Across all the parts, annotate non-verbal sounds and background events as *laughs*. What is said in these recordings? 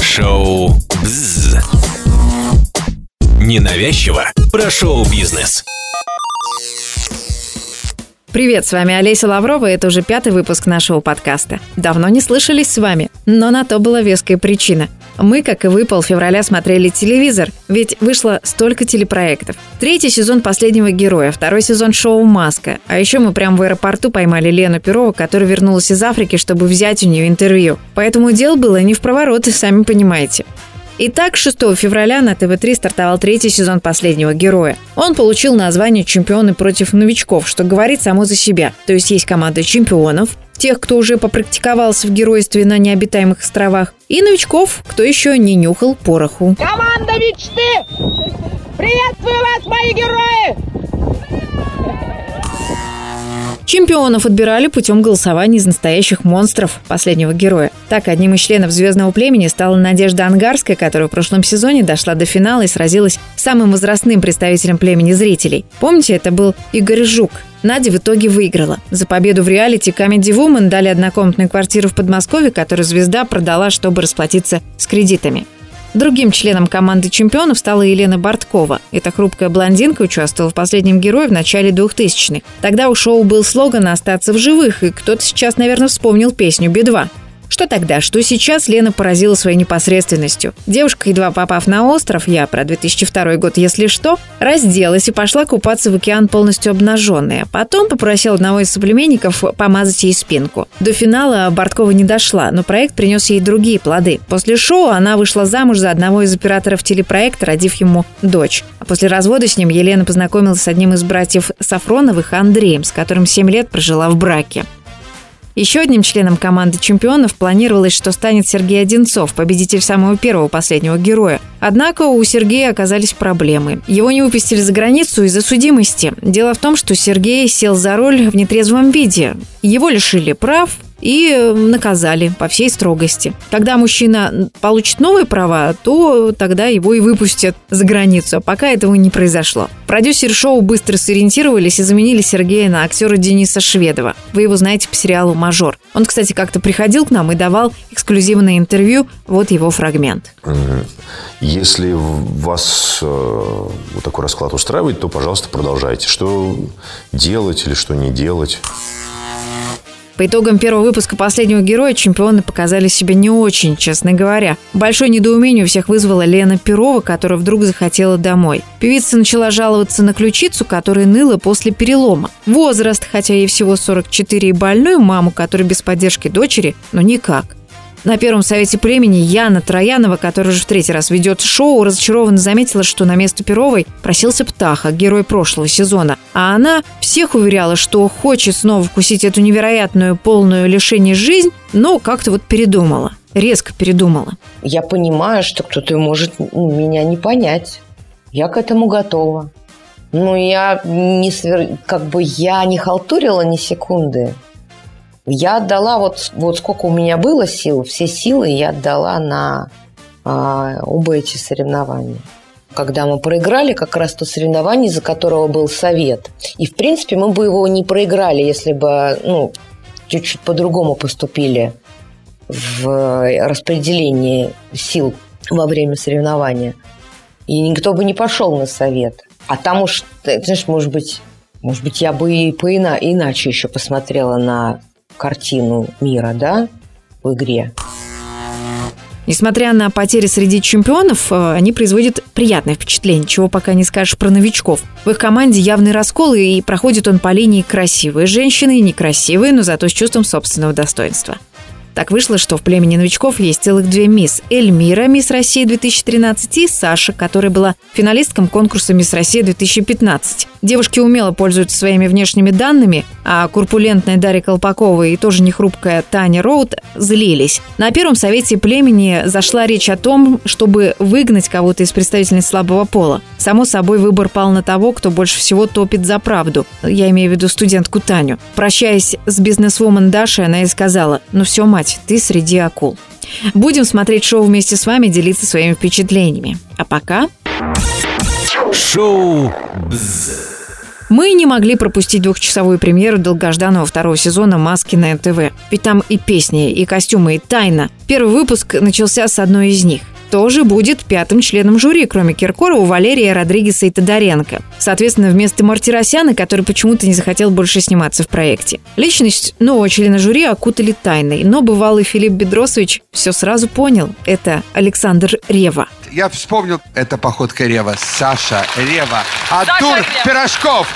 Шоу «Бзз». Ненавязчиво про шоу-бизнес. Привет, с вами Олеся Лаврова, и это уже пятый выпуск нашего подкаста. Давно не слышались с вами, но на то была веская причина. Мы, как и вы, полфевраля смотрели телевизор, ведь вышло столько телепроектов. Третий сезон «Последнего героя», второй сезон шоу «Маска». А еще мы прямо в аэропорту поймали Лену Перова, которая вернулась из Африки, чтобы взять у нее интервью. Поэтому дело было не в провороты, сами понимаете. Итак, 6 февраля на ТВ-3 стартовал третий сезон «Последнего героя». Он получил название «Чемпионы против новичков», что говорит само за себя. То есть есть команда чемпионов, тех, кто уже попрактиковался в геройстве на необитаемых островах, и новичков, кто еще не нюхал пороху. Команда мечты! Приветствую вас, мои герои! Чемпионов отбирали путем голосования из настоящих монстров последнего героя. Так, одним из членов «Звездного племени» стала Надежда Ангарская, которая в прошлом сезоне дошла до финала и сразилась с самым возрастным представителем племени зрителей. Помните, это был Игорь Жук. Надя в итоге выиграла. За победу в реалити Comedy Woman дали однокомнатную квартиру в Подмосковье, которую звезда продала, чтобы расплатиться с кредитами. Другим членом команды чемпионов стала Елена Борткова. Эта хрупкая блондинка участвовала в «Последнем герое» в начале 2000-х. Тогда у шоу был слоган «Остаться в живых», и кто-то сейчас, наверное, вспомнил песню «Би-2». Что тогда, что сейчас Лена поразила своей непосредственностью. Девушка, едва попав на остров, я про 2002 год, если что, разделась и пошла купаться в океан полностью обнаженная. Потом попросила одного из соплеменников помазать ей спинку. До финала Борткова не дошла, но проект принес ей другие плоды. После шоу она вышла замуж за одного из операторов телепроекта, родив ему дочь. А после развода с ним Елена познакомилась с одним из братьев Сафроновых, Андреем, с которым 7 лет прожила в браке. Еще одним членом команды чемпионов планировалось, что станет Сергей Одинцов, победитель самого первого последнего героя. Однако у Сергея оказались проблемы. Его не выпустили за границу из-за судимости. Дело в том, что Сергей сел за роль в нетрезвом виде. Его лишили прав, и э, наказали по всей строгости. Когда мужчина получит новые права, то тогда его и выпустят за границу. А пока этого не произошло. Продюсеры шоу быстро сориентировались и заменили Сергея на актера Дениса Шведова. Вы его знаете по сериалу «Мажор». Он, кстати, как-то приходил к нам и давал эксклюзивное интервью. Вот его фрагмент. Если вас э, вот такой расклад устраивает, то, пожалуйста, продолжайте. Что делать или что не делать? По итогам первого выпуска «Последнего героя» чемпионы показали себя не очень, честно говоря. Большое недоумение у всех вызвала Лена Перова, которая вдруг захотела домой. Певица начала жаловаться на ключицу, которая ныла после перелома. Возраст, хотя ей всего 44 и больную маму, которая без поддержки дочери, но никак. На Первом Совете племени Яна Троянова, которая уже в третий раз ведет шоу, разочарованно заметила, что на место Перовой просился Птаха, герой прошлого сезона. А она всех уверяла, что хочет снова вкусить эту невероятную, полную лишение жизнь, но как-то вот передумала. Резко передумала. Я понимаю, что кто-то может меня не понять. Я к этому готова. Но я не свер... как бы я не халтурила ни секунды. Я отдала вот, вот сколько у меня было сил, все силы я отдала на а, оба эти соревнования. Когда мы проиграли как раз то соревнование, из-за которого был совет. И, в принципе, мы бы его не проиграли, если бы ну, чуть-чуть по-другому поступили в распределении сил во время соревнования. И никто бы не пошел на совет. А там уж, знаешь, может быть, может быть, я бы и поина- иначе еще посмотрела на картину мира, да, в игре. Несмотря на потери среди чемпионов, э, они производят приятное впечатление, чего пока не скажешь про новичков. В их команде явный раскол, и проходит он по линии красивые женщины и некрасивые, но зато с чувством собственного достоинства. Так вышло, что в племени новичков есть целых две мисс. Эльмира, мисс России 2013, и Саша, которая была финалистком конкурса Мисс Россия 2015. Девушки умело пользуются своими внешними данными, а курпулентная Дарья Колпакова и тоже нехрупкая Таня Роуд злились. На первом совете племени зашла речь о том, чтобы выгнать кого-то из представительниц слабого пола. Само собой, выбор пал на того, кто больше всего топит за правду. Я имею в виду студентку Таню. Прощаясь с бизнесвумен Дашей, она и сказала, ну все, мать, ты среди акул. Будем смотреть шоу вместе с вами, делиться своими впечатлениями. А пока... Шоу «Бзз». Мы не могли пропустить двухчасовую премьеру долгожданного второго сезона «Маски» на НТВ. Ведь там и песни, и костюмы, и тайна. Первый выпуск начался с одной из них тоже будет пятым членом жюри, кроме Киркорова, Валерия Родригеса и Тодоренко. Соответственно, вместо Мартиросяна, который почему-то не захотел больше сниматься в проекте. Личность нового члена жюри окутали тайной, но бывалый Филипп Бедросович все сразу понял. Это Александр Рева. Я вспомнил, это походка Рева. Саша Рева. Артур Пирожков.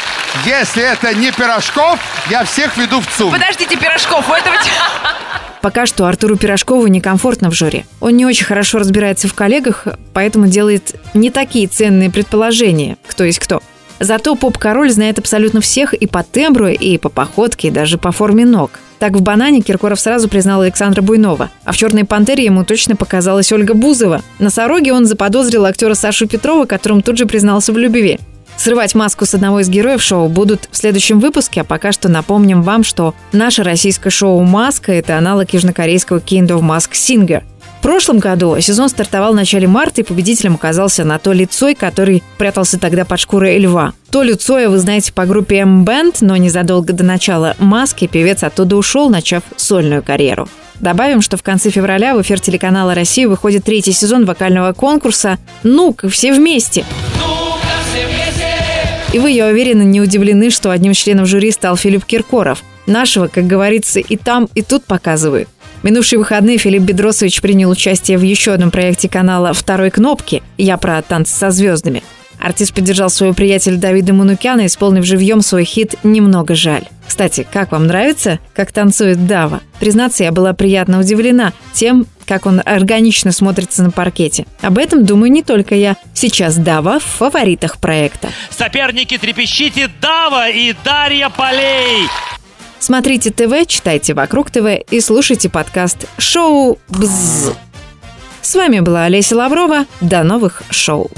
Если это не Пирожков, я всех веду в ЦУМ. Подождите, Пирожков, у этого... *laughs* Пока что Артуру Пирожкову некомфортно в жюри. Он не очень хорошо разбирается в коллегах, поэтому делает не такие ценные предположения, кто есть кто. Зато поп-король знает абсолютно всех и по тембру, и по походке, и даже по форме ног. Так в «Банане» Киркоров сразу признал Александра Буйнова, а в «Черной пантере» ему точно показалась Ольга Бузова. На «Сороге» он заподозрил актера Сашу Петрова, которому тут же признался в любви. Срывать маску с одного из героев шоу будут в следующем выпуске, а пока что напомним вам, что наше российское шоу «Маска» — это аналог южнокорейского Kind of Mask Singer. В прошлом году сезон стартовал в начале марта, и победителем оказался Анатолий Цой, который прятался тогда под шкурой льва. Толю Цоя вы знаете по группе M-Band, но незадолго до начала «Маски» певец оттуда ушел, начав сольную карьеру. Добавим, что в конце февраля в эфир телеканала «Россия» выходит третий сезон вокального конкурса «Ну-ка, все вместе». И вы, я уверена, не удивлены, что одним из членов жюри стал Филипп Киркоров. Нашего, как говорится, и там, и тут показывают. Минувшие выходные Филипп Бедросович принял участие в еще одном проекте канала «Второй кнопки» «Я про танцы со звездами». Артист поддержал своего приятеля Давида Манукяна, исполнив живьем свой хит «Немного жаль». Кстати, как вам нравится, как танцует Дава? Признаться, я была приятно удивлена тем, как он органично смотрится на паркете. Об этом думаю не только я. Сейчас Дава в фаворитах проекта. Соперники трепещите Дава и Дарья Полей. Смотрите ТВ, читайте «Вокруг ТВ» и слушайте подкаст «Шоу Бзз». С вами была Олеся Лаврова. До новых шоу.